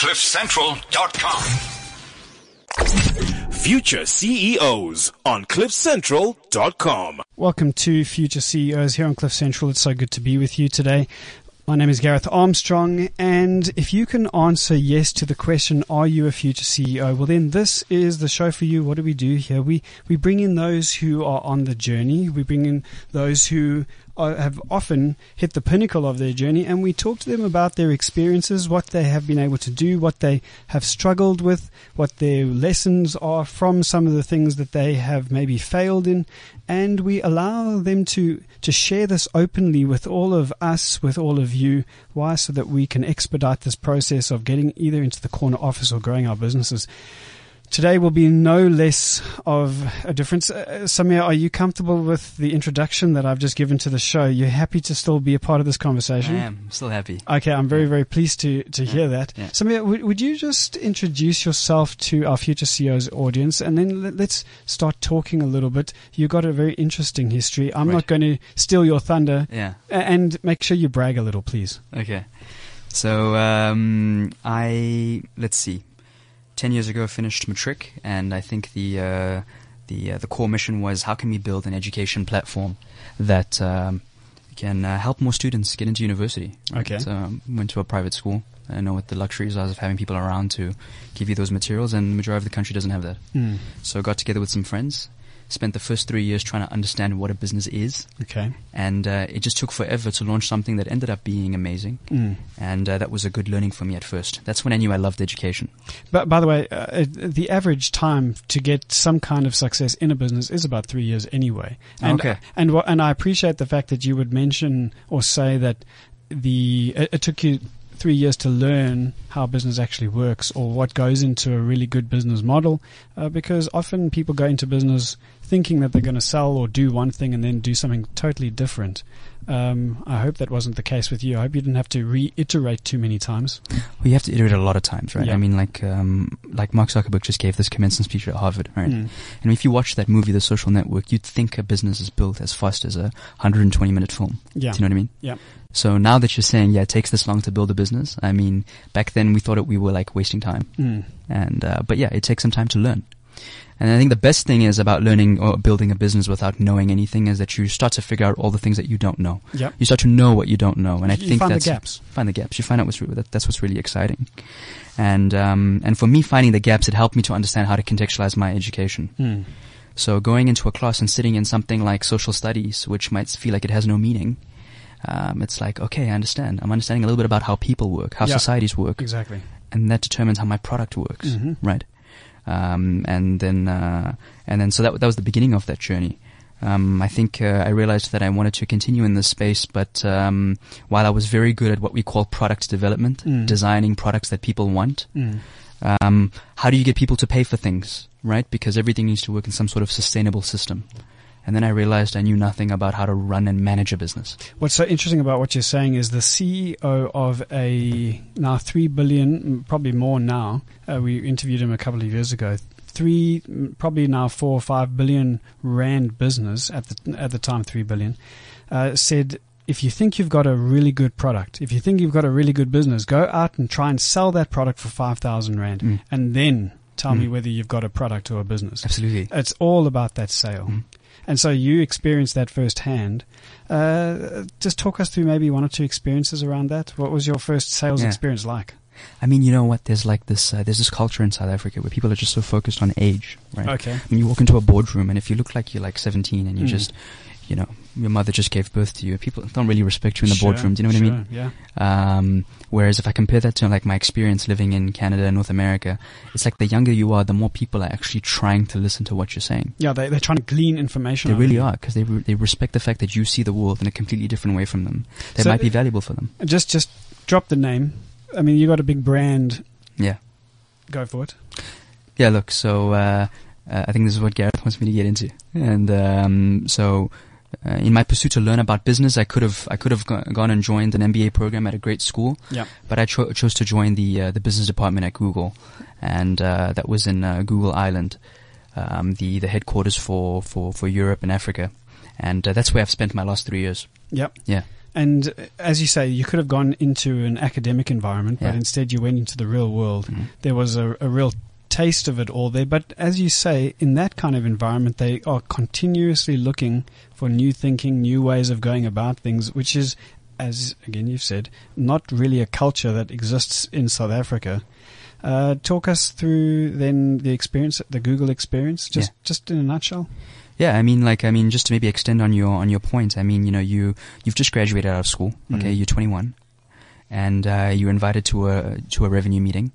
CliffCentral.com. Future CEOs on CliffCentral.com. Welcome to Future CEOs here on Cliff Central. It's so good to be with you today. My name is Gareth Armstrong, and if you can answer yes to the question, "Are you a future CEO?" Well, then this is the show for you. What do we do here? We we bring in those who are on the journey. We bring in those who are, Uh, have often hit the pinnacle of their journey, and we talk to them about their experiences, what they have been able to do, what they have struggled with, what their lessons are from some of the things that they have maybe failed in, and we allow them to to share this openly with all of us, with all of you. Why? So that we can expedite this process of getting either into the corner office or growing our businesses. Today will be no less of a difference. Uh, Samir, are you comfortable with the introduction that I've just given to the show? You're happy to still be a part of this conversation? I am. I'm still happy. Okay, I'm very, very pleased to, to Yeah, hear that. yeah. Samir, would, would you just introduce yourself to our future CEOs audience and then let, let's start talking a little bit. You've got a very interesting history. I'm Right. not going to steal your thunder Yeah. And make sure you brag a little, please. Okay. So um, I let's see. Ten years ago, finished matric, and I think the uh, the uh, the core mission was how can we build an education platform that um, can uh, help more students get into university. Okay. So um, went to a private school. I know what the luxuries are of having people around to give you those materials, and the majority of the country doesn't have that. Mm. So I got together with some friends, spent the first three years trying to understand what a business is, Okay. and uh, it just took forever to launch something that ended up being amazing. Mm. And uh, that was a good learning for me at first. That's when I knew I loved education. But by the way, uh, the average time to get some kind of success in a business is about three years anyway. And, Okay. And wha- and I appreciate the fact that you would mention or say that the it, it took you three years to learn how business actually works or what goes into a really good business model, uh, because often people go into business thinking that they're going to sell or do one thing and then do something totally different. Um, I hope that wasn't the case with you. I hope you didn't have to reiterate too many times. Well, you have to iterate a lot of times, right? Yeah. I mean, like um, like Mark Zuckerberg just gave this commencement speech at Harvard, right? Mm. And if you watch that movie, The Social Network, you'd think a business is built as fast as a 120 minute film. Yeah. Do you know what I mean? Yeah. So now that you're saying, yeah, it takes this long to build a business, I mean, back then we thought it, we were like wasting time. Mm. And, uh, but yeah, it takes some time to learn. And I think the best thing is about learning or building a business without knowing anything is that you start to figure out all the things that you don't know. Yep. You start to know what you don't know. And I You think find the that's, gaps. Find the gaps. You find out what's, re- that, that's what's really exciting. And, um, and for me, finding the gaps, it helped me to understand how to contextualize my education. Mm. So going into a class and sitting in something like social studies, which might feel like it has no meaning, um, it's like, okay, I understand. I'm understanding a little bit about how people work, how societies work, Exactly. and that determines how my product works, Mhm. right? Um, and then, uh, and then, so that that was the beginning of that journey. Um, I think uh, I realized that I wanted to continue in this space, but um, while I was very good at what we call product development, Mm. designing products that people want, Mm. um, how do you get people to pay for things, right? Because everything needs to work in some sort of sustainable system. And then I realized I knew nothing about how to run and manage a business. What's so interesting about what you're saying is the CEO of a now three billion, probably more now. Uh, we interviewed him a couple of years ago. Three, probably now four or five billion rand business at the at the time, three billion. Uh, said if you think you've got a really good product, if you think you've got a really good business, go out and try and sell that product for five thousand rand, Mm. and then tell me Mm. whether you've got a product or a business. Absolutely. It's all about that sale. Mm. And so you experienced that firsthand. Uh, just talk us through maybe one or two experiences around that. What was your first sales Yeah. experience like? I mean, you know what? There's like this, uh, there's this culture in South Africa where people are just so focused on age, right? Okay. When you walk into a boardroom and if you look like you're like 17 and you Mm. just, you know, your mother just gave birth to you, people don't really respect you in the Sure, boardroom. Do you know what I mean? Yeah. Um, whereas if I compare that to like my experience living in Canada and North America, it's like the younger you are, the more people are actually trying to listen to what you're saying. Yeah, they, they're trying to glean information. They really you. are because they re- they respect the fact that you see the world in a completely different way from them. That So- might be valuable for them. Just, just drop the name. I mean, you got a big brand. Yeah. Go for it. Yeah. Look. So uh, uh, I think this is what Gareth wants me to get into, and um, so. Uh, in my pursuit to learn about business, I could have I could have gone and joined an MBA program at a great school, Yeah. but I cho- chose to join the uh, the business department at Google, and uh, that was in uh, Google Ireland, um, the the headquarters for, for, for Europe and Africa, and uh, that's where I've spent my last three years. Yep. Yeah. And uh, as you say, you could have gone into an academic environment, but Yeah. instead you went into the real world. Mhm. There was a, a real taste of it all there. But as you say, in that kind of environment, they are continuously looking for new thinking, new ways of going about things, which is, as again you've said, not really a culture that exists in South Africa. Uh, talk us through then the experience, the Google experience, just just in a nutshell. Yeah, I mean, like, I mean, just to maybe extend on your on your point. I mean, you know, you you've just graduated out of school. Okay, Mm. you're 21, and uh, you're invited to a to a revenue meeting,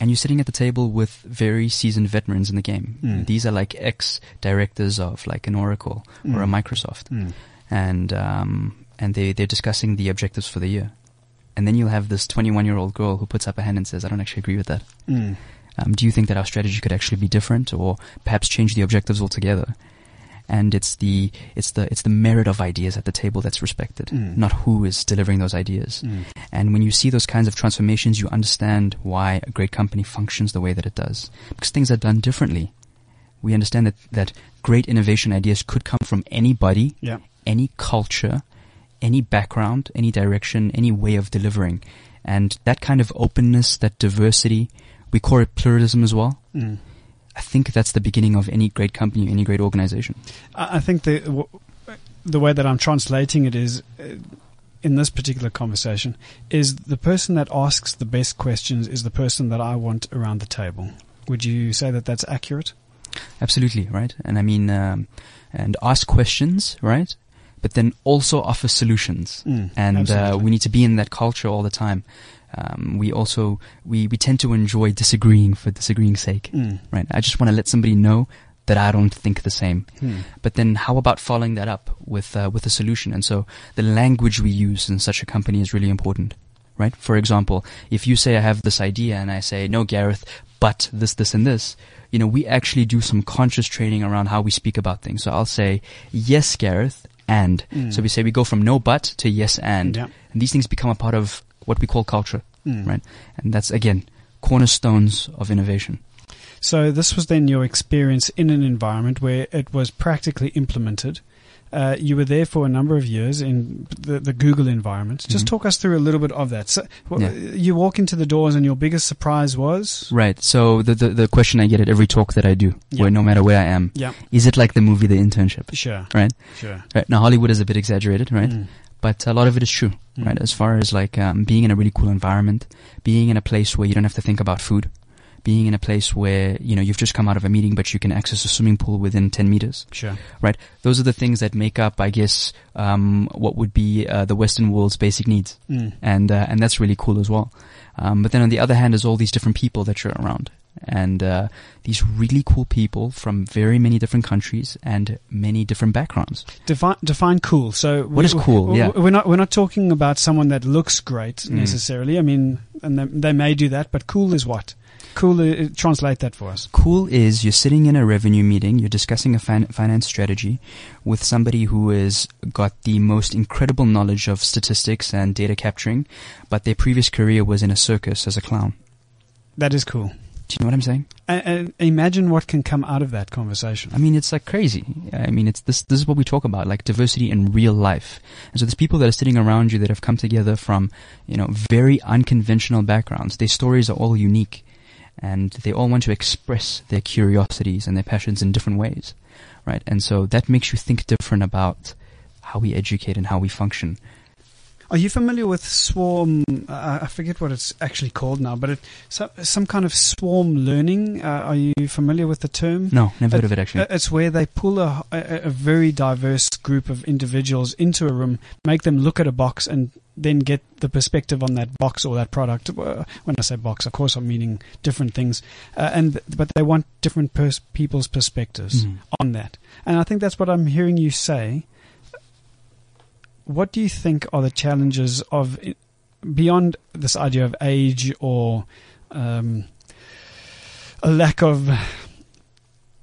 and you're sitting at the table with very seasoned veterans in the game. Mm. These are like ex directors of like an Oracle or a Mm. Microsoft, Mm. and um, and they they're discussing the objectives for the year, and then you'll have this 21 year old girl who puts up a hand and says, "I don't actually agree with that." Mm. Um, do you think that our strategy could actually be different, or perhaps change the objectives altogether? And it's the it's the it's the merit of ideas at the table that's respected, Mm. not who is delivering those ideas. Mm. And when you see those kinds of transformations, you understand why a great company functions the way that it does, because things are done differently. We understand that that great innovation ideas could come from anybody, Yeah. any culture, any background, any direction, any way of delivering. And that kind of openness, that diversity, we call it pluralism as well. Mm. I think that's the beginning of any great company, any great organization. I think the w- the way that I'm translating it is uh, in this particular conversation is the person that asks the best questions is the person that I want around the table. Would you say that that's accurate? Absolutely, right? And I mean, um, and ask questions, right? But then also offer solutions. Mm, and uh, we need to be in that culture all the time. Um, we also we, we tend to enjoy disagreeing for disagreeing's sake, Mm, right? I just want to let somebody know that I don't think the same. mm, But then, how about following that up with uh, with a solution? And so, the language we use in such a company is really important, right? For example, if you say I have this idea, and I say no, Gareth, but this, this, and this, you know, we actually do some conscious training around how we speak about things. So I'll say yes, Gareth, and Mm. so we say we go from no but to yes and, Yeah. and these things become a part of what we call culture, mm. right? And that's again cornerstones of innovation. So this was then your experience in an environment where it was practically implemented. Uh, you were there for a number of years in the, the Google environment. Just Mhm. talk us through a little bit of that. So, w- Yeah. You walk into the doors, and your biggest surprise was Right. So the, the the question I get at every talk that I do, Yeah. where no matter where I am, yeah, is it like the movie The Internship? sure, Right. sure, Right. Now Hollywood is a bit exaggerated, right? Mm, But a lot of it is true, Mm. right? As far as like um, being in a really cool environment, being in a place where you don't have to think about food, being in a place where you know you've just come out of a meeting, but you can access a swimming pool within ten meters. sure. Right. Those are the things that make up, I guess, um, what would be uh, the Western world's basic needs, Mm, and uh, and that's really cool as well. Um, but then on the other hand, there's all these different people that you're around, and uh, these really cool people from very many different countries and many different backgrounds. Define define cool. So What is cool? we- Yeah. we're not we're not talking about someone that looks great Mm. necessarily. I mean, and they, they may do that, but cool is what? Cool. Uh, translate that for us. Cool is you're sitting in a revenue meeting, you're discussing a fin- finance strategy with somebody who has got the most incredible knowledge of statistics and data capturing, but their previous career was in a circus as a clown. That is cool. Do you know what I'm saying? And, imagine what can come out of that conversation. I mean, it's like crazy. I mean, it's this. This is what we talk about, like diversity in real life. And so there's people that are sitting around you that have come together from, you know, very unconventional backgrounds. Their stories are all unique, and they all want to express their curiosities and their passions in different ways, right? And so that makes you think different about how we educate and how we function. Are you familiar with swarm? Uh, I forget what it's actually called now, but it, some, some kind of swarm learning. Uh, are you familiar with the term? No, never heard of it actually. It's where they pull a, a, a very diverse group of individuals into a room, make them look at a box, and then get the perspective on that box or that product. Uh, When I say box, of course, I'm meaning different things, uh, and but they want different pers- people's perspectives Mhm. on that. And I think that's what I'm hearing you say. What do you think are the challenges of beyond this idea of age or um, a lack of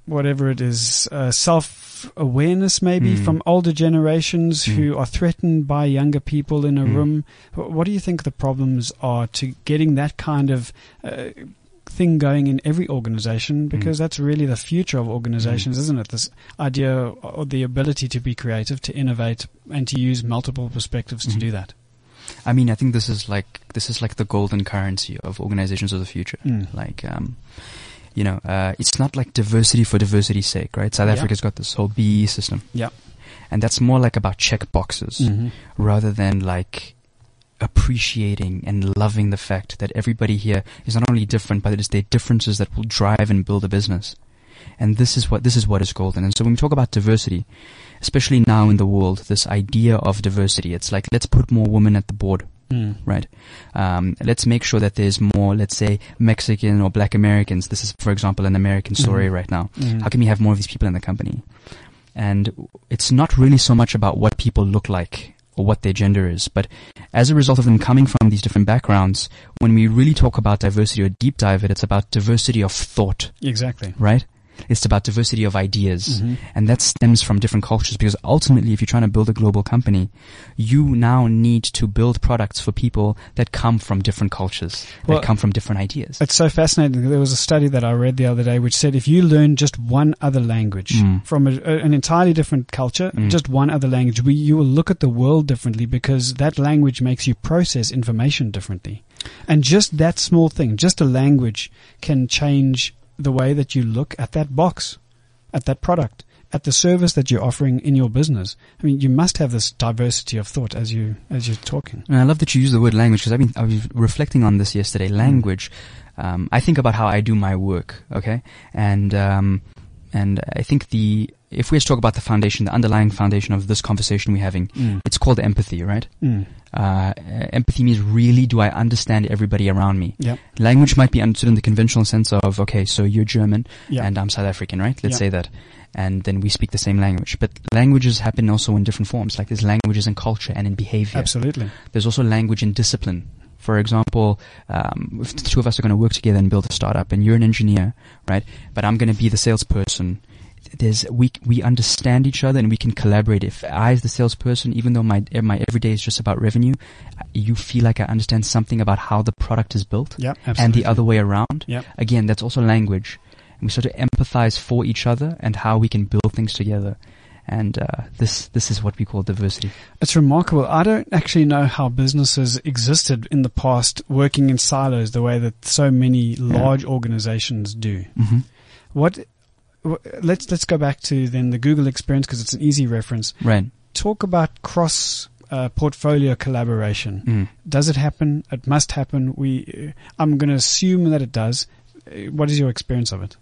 whatever it is, uh, self awareness maybe Mm. from older generations Mm. who are threatened by younger people in a Mm. room? What do you think the problems are to getting that kind of uh, thing going in every organization because that's really the future of organizations, isn't it? This idea or the ability to be creative, to innovate, and to use multiple perspectives to Mhm. do that. I mean, I think this is like this is like the golden currency of organizations of the future. Mm. Like, um, you know, uh, it's not like diversity for diversity's sake, right? South Yeah. Africa's got this whole BE system. Yeah. And that's more like about check boxes Mhm. rather than like appreciating and loving the fact that everybody here is not only different, but it is their differences that will drive and build a business. And this is what this is what is golden. And so when we talk about diversity, especially now in the world, this idea of diversity, it's like let's put more women at the board Mm. right? Um, let's make sure that there's more, let's say, Mexican or Black Americans. This is, for example, an American story Mhm. right now. Mhm. How can we have more of these people in the company? And it's not really so much about what people look like or what their gender is, but as a result of them coming from these different backgrounds, when we really talk about diversity or deep dive it, it's about diversity of thought, Exactly. right? It's about diversity of ideas. Mhm. And that stems from different cultures because ultimately, if you're trying to build a global company, you now need to build products for people that come from different cultures, Well, that come from different ideas. It's so fascinating. There was a study that I read the other day which said if you learn just one other language Mm. from a- an entirely different culture, Mm. just one other language, we, you will look at the world differently because that language makes you process information differently. And just that small thing, just a language, can change the way that you look at that box, at that product, at the service that you're offering in your business. I mean, you must have this diversity of thought as you as you're talking. And I love that you use the word language because I've been I was reflecting on this yesterday. Language. Um, I think about how I do my work. Okay, and um, and I think the if we just talk about the foundation, the underlying foundation of this conversation we're having, Mm. it's called empathy, right? Mm. Uh, empathy means really do I understand everybody around me? Yep. Language might be understood in the conventional sense of okay, so you're German Yeah. and I'm South African, right? Let's Yeah. say that. And then we speak the same language. But languages happen also in different forms. Like there's languages in culture and in behavior. Absolutely. There's also language in discipline. For example, um, if the two of us are going to work together and build a startup, and you're an engineer, right? But I'm going to be the salesperson. There's we we understand each other and we can collaborate. If I, as the salesperson, even though my my everyday is just about revenue, you feel like I understand something about how the product is built, Yeah. Absolutely. and the other way around. Yep. Again, that's also language, and we start to empathize for each other and how we can build things together. And uh, this this is what we call diversity. It's remarkable. I don't actually know how businesses existed in the past working in silos the way that so many large organizations do. Mm-hmm. What, wh- let's, let's go back to then the Google experience because it's an easy reference. Right. Talk about cross uh, portfolio collaboration. Mm. Does it happen? It must happen. We, uh, I'm going to assume that it does. Uh, What is your experience of it?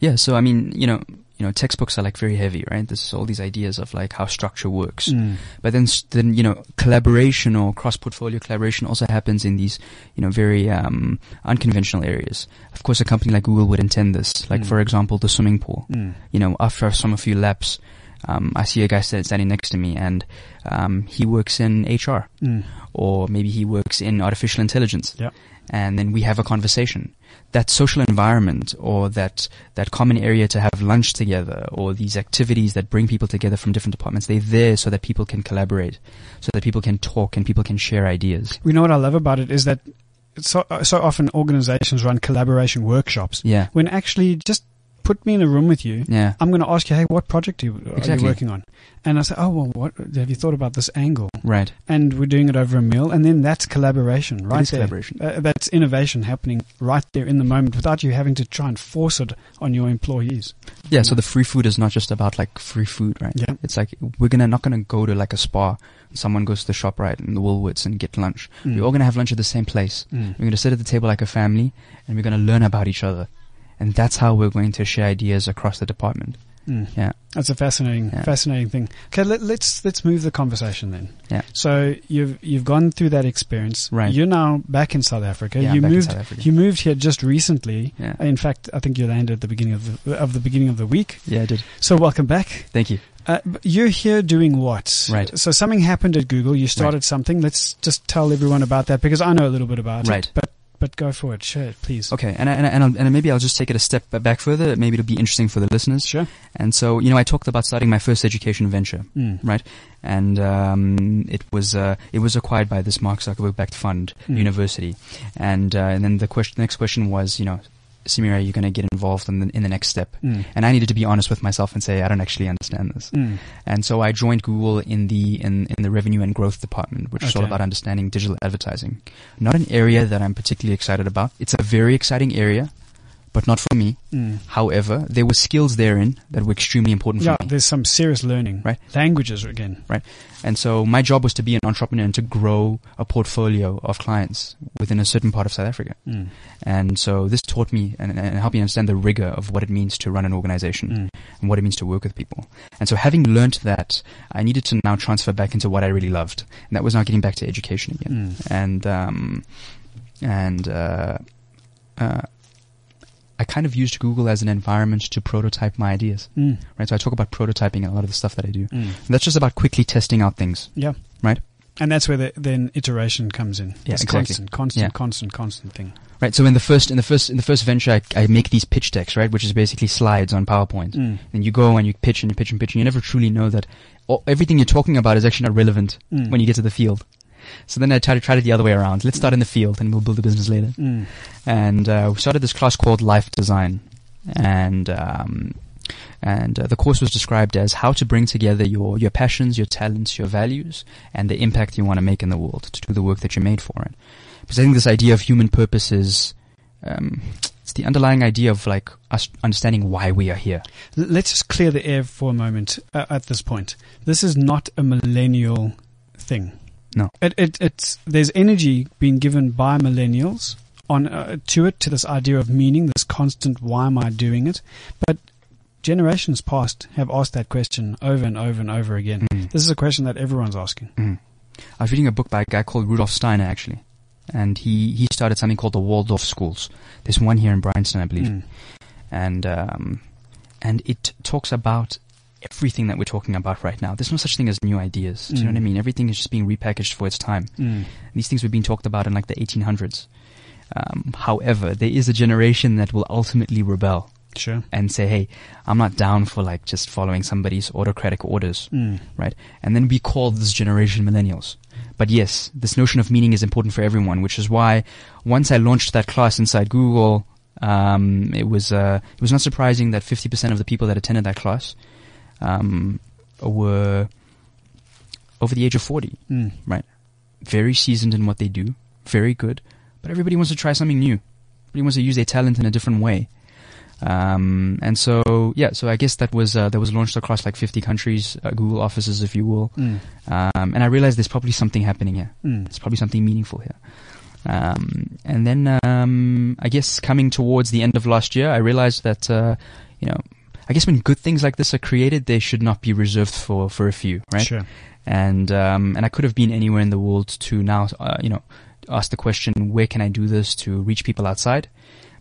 Yeah, so I mean, you know, you know, textbooks are like very heavy, right? There's all these ideas of like how structure works. Mm. But then, then you know, collaboration or cross-portfolio collaboration also happens in these, you know, very um, unconventional areas. Of course, a company like Google would intend this. Like, Mm. for example, the swimming pool. Mm. You know, after some a few laps, um, I see a guy standing next to me, and um, he works in HR, Mm. or maybe he works in artificial intelligence. Yep. And then we have a conversation. That social environment or that, that common area to have lunch together or these activities that bring people together from different departments, they're there so that people can collaborate, so that people can talk and people can share ideas. We know what I love about it is that so, so often organizations run collaboration workshops Yeah. when actually just put me in a room with you. Yeah. I'm going to ask you, hey, what project are you, are you Exactly. working on? And I say, oh, well, what have you thought about this angle? Right. And we're doing it over a meal, and then that's collaboration, right there. collaboration. Uh, that's innovation happening right there in the moment without you having to try and force it on your employees. Yeah. So the free food is not just about like free food, right? Yeah. It's like we're gonna not gonna go to like a spa. Someone goes to the shop right in the Woolworths and get lunch. Mm. We're all gonna have lunch at the same place. Mm. We're gonna sit at the table like a family, and we're gonna learn about each other. And that's how we're going to share ideas across the department. Mm. Yeah. That's a fascinating, Yeah. fascinating thing. Okay, let, let's let's move the conversation then. Yeah. So you've you've gone through that experience. Right. You're now back in South Africa. Yeah, you I'm back in moved. South Africa. You moved here just recently. Yeah. In fact, I think you landed at the beginning of the of the beginning of the week. Yeah, I did. So welcome back. Thank you. Uh, you're here doing what? Right. So something happened at Google. You started something. Let's just tell everyone about that because I know a little bit about Right. it. But but go for it. Share it, please. Okay, and I- and I- and, I'll, and maybe I'll just take it a step back further. Maybe it'll be interesting for the listeners. Sure. And so, you know, I talked about starting my first education venture, Mm. right? And um, it was uh, it was acquired by this Mark Zuckerberg backed fund, Mm. university, and uh, and then the question, the next question was, you know, Samira, you're going to get involved in the in the next step? Mm. And I needed to be honest with myself and say I don't actually understand this. Mm. And so I joined Google in the in, in the revenue and growth department, which is all about understanding digital advertising. Not an area that I'm particularly excited about. It's a very exciting area, but not for me. Mm. However, there were skills therein that were extremely important Yeah, for me. Yeah, there's some serious learning. Right. Languages again. Right. And so my job was to be an entrepreneur and to grow a portfolio of clients within a certain part of South Africa. Mm. And so this taught me and, and helped me understand the rigor of what it means to run an organization Mm. and what it means to work with people. And so having learned that, I needed to now transfer back into what I really loved. And that was now getting back to education again. Mm. And, um, and, uh, uh, I kind of used Google as an environment to prototype my ideas, Mm. right? So I talk about prototyping in a lot of the stuff that I do. Mm. And that's just about quickly testing out things. Yeah. Right. And that's where the, then iteration comes in. Yeah, It's exactly. constant, constant, Yeah. constant, constant thing. Right. So in the first, in the first, in the first venture, I, I make these pitch decks, right? Which is basically slides on PowerPoint. Mm. And you go and you pitch and you pitch and pitch and you never truly know that all, everything you're talking about is actually not relevant Mm. when you get to the field. So then I tried to try it the other way around. Let's start in the field and we'll build the business later. Mm. And, uh, we started this class called Life Design. And, um, and uh, the course was described as how to bring together your, your passions, your talents, your values, and the impact you want to make in the world to do the work that you're made for it. Because I think this idea of human purpose is, um, it's the underlying idea of like us understanding why we are here. Let's just clear the air for a moment uh, at this point. This is not a millennial thing. No. It, it, it's, there's energy being given by millennials on uh, to it, to this idea of meaning, this constant why am I doing it? But generations past have asked that question over and over and over again. Mm. This is a question that everyone's asking. Mm. I was reading a book by a guy called Rudolf Steiner actually, and he he started something called the Waldorf Schools. There's one here in Bryanston, I believe, Mm. and um, and it talks about everything that we're talking about right now. There's no such thing as new ideas. Do you know Mm. what I mean? Everything is just being repackaged for its time. Mm. These things were being talked about in like the 1800s. Um, however, there is a generation that will ultimately rebel Sure. and say, "Hey, I'm not down for like just following somebody's autocratic orders." Mm. right? And then we call this generation millennials. But yes, this notion of meaning is important for everyone, which is why once I launched that class inside Google, um, it was uh, it was not surprising that 50% of the people that attended that class um, were over the age of 40, Mm. very seasoned in what they do, very good, but everybody wants to try something new. Everybody wants to use their talent in a different way. Um, and so, yeah, so I guess that was, uh, that was launched across like 50 countries, uh, Google offices, if you will. Mm. Um, and I realized there's probably something happening here. Mm. There's probably something meaningful here. Um, and then, um, I guess coming towards the end of last year, I realized that, uh, you know, I guess when good things like this are created, they should not be reserved for, for a few, right? Sure. and um, and I could have been anywhere in the world to now, uh, you know, ask the question, where can I do this to reach people outside?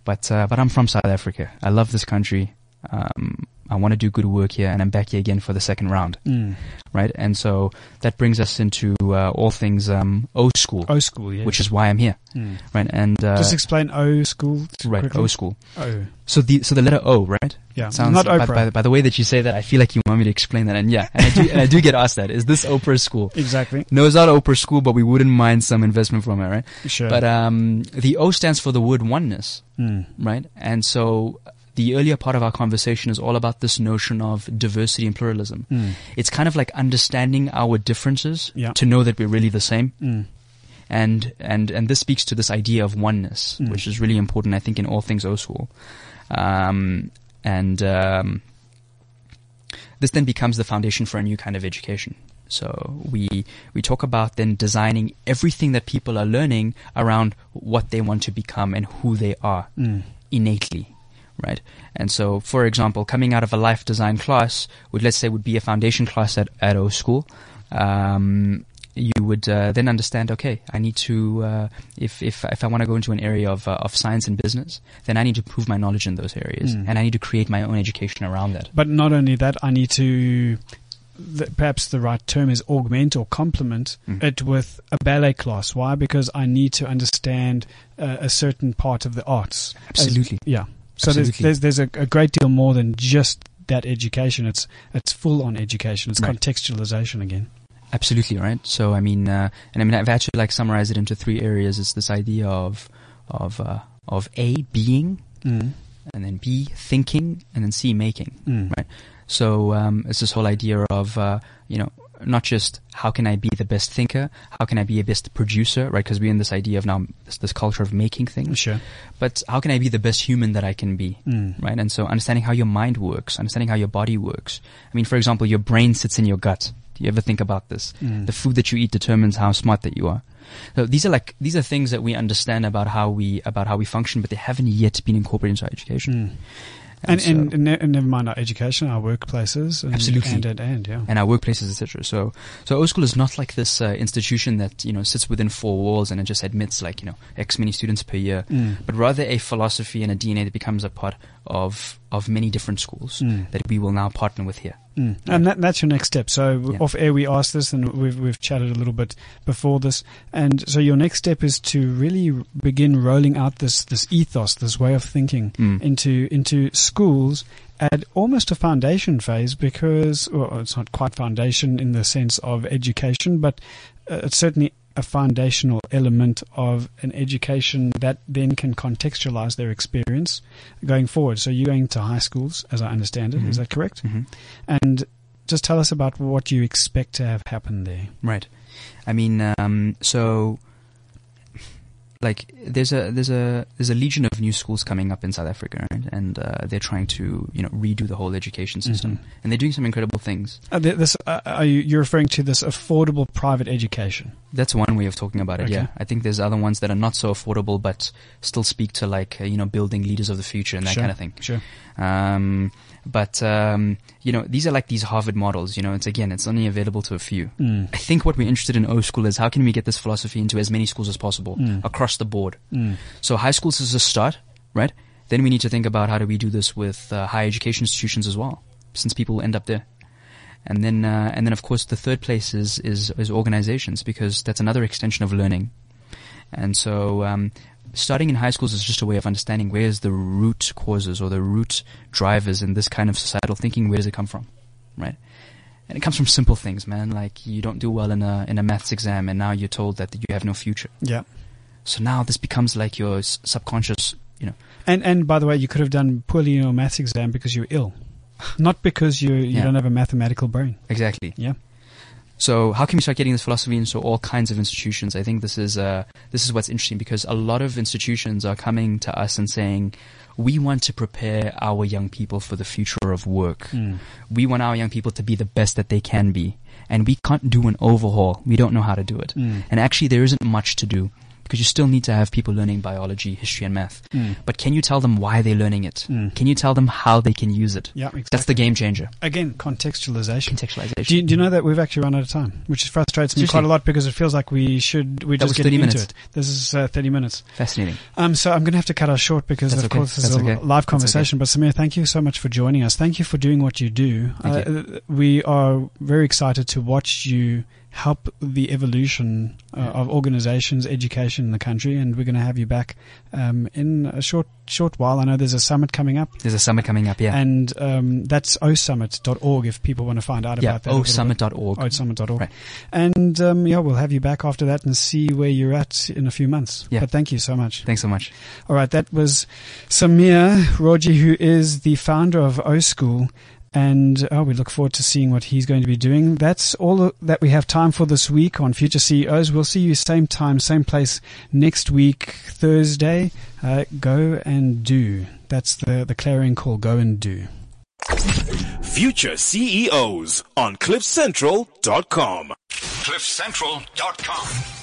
But uh, but I'm from South Africa. I love this country. Um, I want to do good work here, and I'm back here again for the second round, Mm. right? And so that brings us into uh, all things um, O school, O school, yeah. which is why I'm here, Mm. right? And uh, Just explain O school. right, quickly. O school. O. So the so the letter O, right? Yeah. Sounds not by, by, by the way that you say that, I feel like you want me to explain that, and yeah, and I do, and I do get asked that. Is this Oprah school? exactly. No, it's not Oprah school, but we wouldn't mind some investment from it, right? Sure. But um, the O stands for the word oneness, Mm. right? And so the earlier part of our conversation is all about this notion of diversity and pluralism. Mm. It's kind of like understanding our differences Yeah. to know that we're really the same. Mm. And, and, and this speaks to this idea of oneness, Mm. which is really important, I think, in all things O school. Um, and, um, this then becomes the foundation for a new kind of education. So we we talk about then designing everything that people are learning around what they want to become and who they are Mm. innately, right? And so, for example, coming out of a life design class, would let's say would be a foundation class at at O school. Um, you would uh, then understand, okay, I need to uh, if if if I want to go into an area of uh, of science and business, then I need to prove my knowledge in those areas, Mm. and I need to create my own education around that. But not only that, I need to the, perhaps the right term is augment or complement Mm. it with a ballet class. Why? Because I need to understand uh, a certain part of the arts. As- Absolutely. yeah. So there's there's, there's a, a great deal more than just that education. It's it's full on education. It's Right. contextualization again. Absolutely, right? So, I mean, uh, and I mean, I've actually like summarized it into three areas. It's this idea of, of, uh, of A, being, Mm. and then B, thinking, and then C, making. Mm. Right. So, um, it's this whole idea of, uh, you know, not just how can I be the best thinker, how can I be a best producer, right? Because we're in this idea of now this, this culture of making things, Sure. but how can I be the best human that I can be? Mm. right? And so understanding how your mind works, understanding how your body works. I mean, for example, your brain sits in your gut. Do you ever think about this? Mm. The food that you eat determines how smart that you are. So these are like these are things that we understand about how we about how we function, but they haven't yet been incorporated into our education. Mm. And, so- and, and, ne- and never mind our education, our workplaces, and, Absolutely. and and and yeah. and our workplaces, etc. So, so O School is not like this uh, institution that you know sits within four walls and it just admits like you know X many students per year, Mm. but rather a philosophy and a DNA that becomes a part of of many different schools Mm. that we will now partner with here. Mm. And that, that's your next step. So Yeah. off air, we asked this, and we've we've chatted a little bit before this. And so your next step is to really begin rolling out this this ethos, this way of thinking Mm. into into schools at almost a foundation phase, because well, it's not quite foundation in the sense of education, but uh, it's certainly a foundational element of an education that then can contextualize their experience going forward. So you're going to high schools, as I understand it. Is Mhm. that correct? hmm And just tell us about what you expect to have happen there. Right. I mean, um, so like there's a there's a there's a legion of new schools coming up in South Africa, right? and uh, they're trying to you know redo the whole education system, Mhm. and they're doing some incredible things. Uh, this, uh, are you, you're referring to this affordable private education? That's one way of talking about it. Okay. Yeah, I think there's other ones that are not so affordable, but still speak to like uh, you know building leaders of the future and that Sure. kind of thing. Sure. Um, but um, you know these are like these Harvard models. You know, it's again it's only available to a few. Mm. I think what we're interested in O School is how can we get this philosophy into as many schools as possible Mm. across the board. Mm. So high schools is a start, right? Then we need to think about how do we do this with uh, higher education institutions as well, since people end up there. And then, uh, and then of course the third place is, is, is organizations because that's another extension of learning. And so, um, starting in high schools is just a way of understanding where's the root causes or the root drivers in this kind of societal thinking. Where does it come from, right? And it comes from simple things, man. Like you don't do well in a in a maths exam, and now you're told that you have no future. Yeah. So now this becomes like your s- subconscious, you know. And and by the way, you could have done poorly in your maths exam because you're ill, not because you you Yeah. don't have a mathematical brain. Exactly. Yeah. So how can we start getting this philosophy into all kinds of institutions? I think this is uh, this is what's interesting because a lot of institutions are coming to us and saying, we want to prepare our young people for the future of work. Mm. We want our young people to be the best that they can be, and we can't do an overhaul. We don't know how to do it, Mm. and actually there isn't much to do because you still need to have people learning biology, history, and math. Mm. But can you tell them why they're learning it? Mm. Can you tell them how they can use it? Yeah, exactly. That's the game changer. Again, contextualization. Contextualization. Do you, do you know that we've actually run out of time, which frustrates me Seriously? quite a lot because it feels like we should we're That just getting 30 into it. This is uh, thirty minutes. Fascinating. Um, so I'm going to have to cut us short because, That's of okay. course, this is a okay. live That's conversation. But Samir, thank you so much for joining us. Thank you for doing what you do. Thank uh, We are very excited to watch you help the evolution uh, of organizations, education in the country, and we're going to have you back um, in a short short while. I know there's a summit coming up, There's a summit coming up, yeah. and um, that's osummit.org if people want to find out yeah, about that. a little bit. osummit.org. osummit.org. Right. And um, yeah, we'll have you back after that and see where you're at in a few months. Yeah. But thank you so much. Thanks so much. All right, that was Samir Roji, who is the founder of O School. And oh, we look forward to seeing what he's going to be doing. That's all that we have time for this week on Future CEOs. We'll see you same time, same place next week, Thursday. Uh, go and do. That's the, the clarion call. Go and do. Future CEOs on CliffCentral.com. CliffCentral.com.